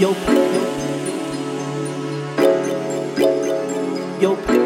yo, yo, yo.